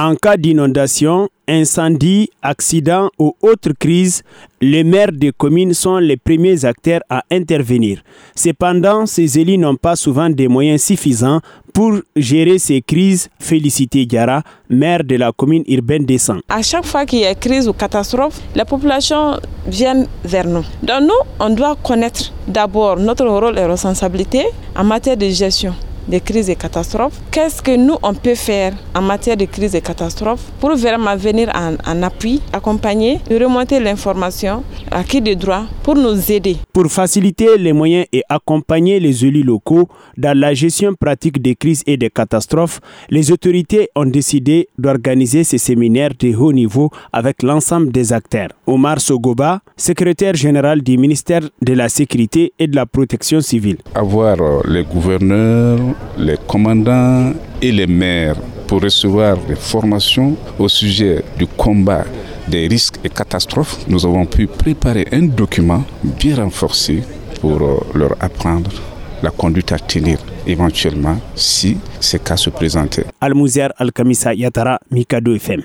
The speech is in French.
En cas d'inondation, incendie, accident ou autre crise, les maires des communes sont les premiers acteurs à intervenir. Cependant, ces élus n'ont pas souvent des moyens suffisants pour gérer ces crises. Félicité Diara, maire de la commune urbaine d'Essan. À chaque fois qu'il y a crise ou catastrophe, la population vient vers nous. Donc nous, on doit connaître d'abord notre rôle et responsabilité en matière de gestion des crises et catastrophes. Qu'est-ce que nous, on peut faire en matière de crises et catastrophes pour vraiment venir en, appui, accompagner, remonter l'information à qui de droit pour nous aider? Pour faciliter les moyens et accompagner les élus locaux dans la gestion pratique des crises et des catastrophes, les autorités ont décidé d'organiser ces séminaires de haut niveau avec l'ensemble des acteurs. Omar Sogoba, secrétaire général du ministère de la Sécurité et de la Protection civile. Avoir euh, les gouverneurs, les commandants et les maires pour recevoir des formations au sujet du combat des risques et catastrophes, nous avons pu préparer un document bien renforcé pour euh, leur apprendre la conduite à tenir éventuellement si ces cas se présentaient. Al-Mouzer Al-Kamisa Yatara, Mikado FM.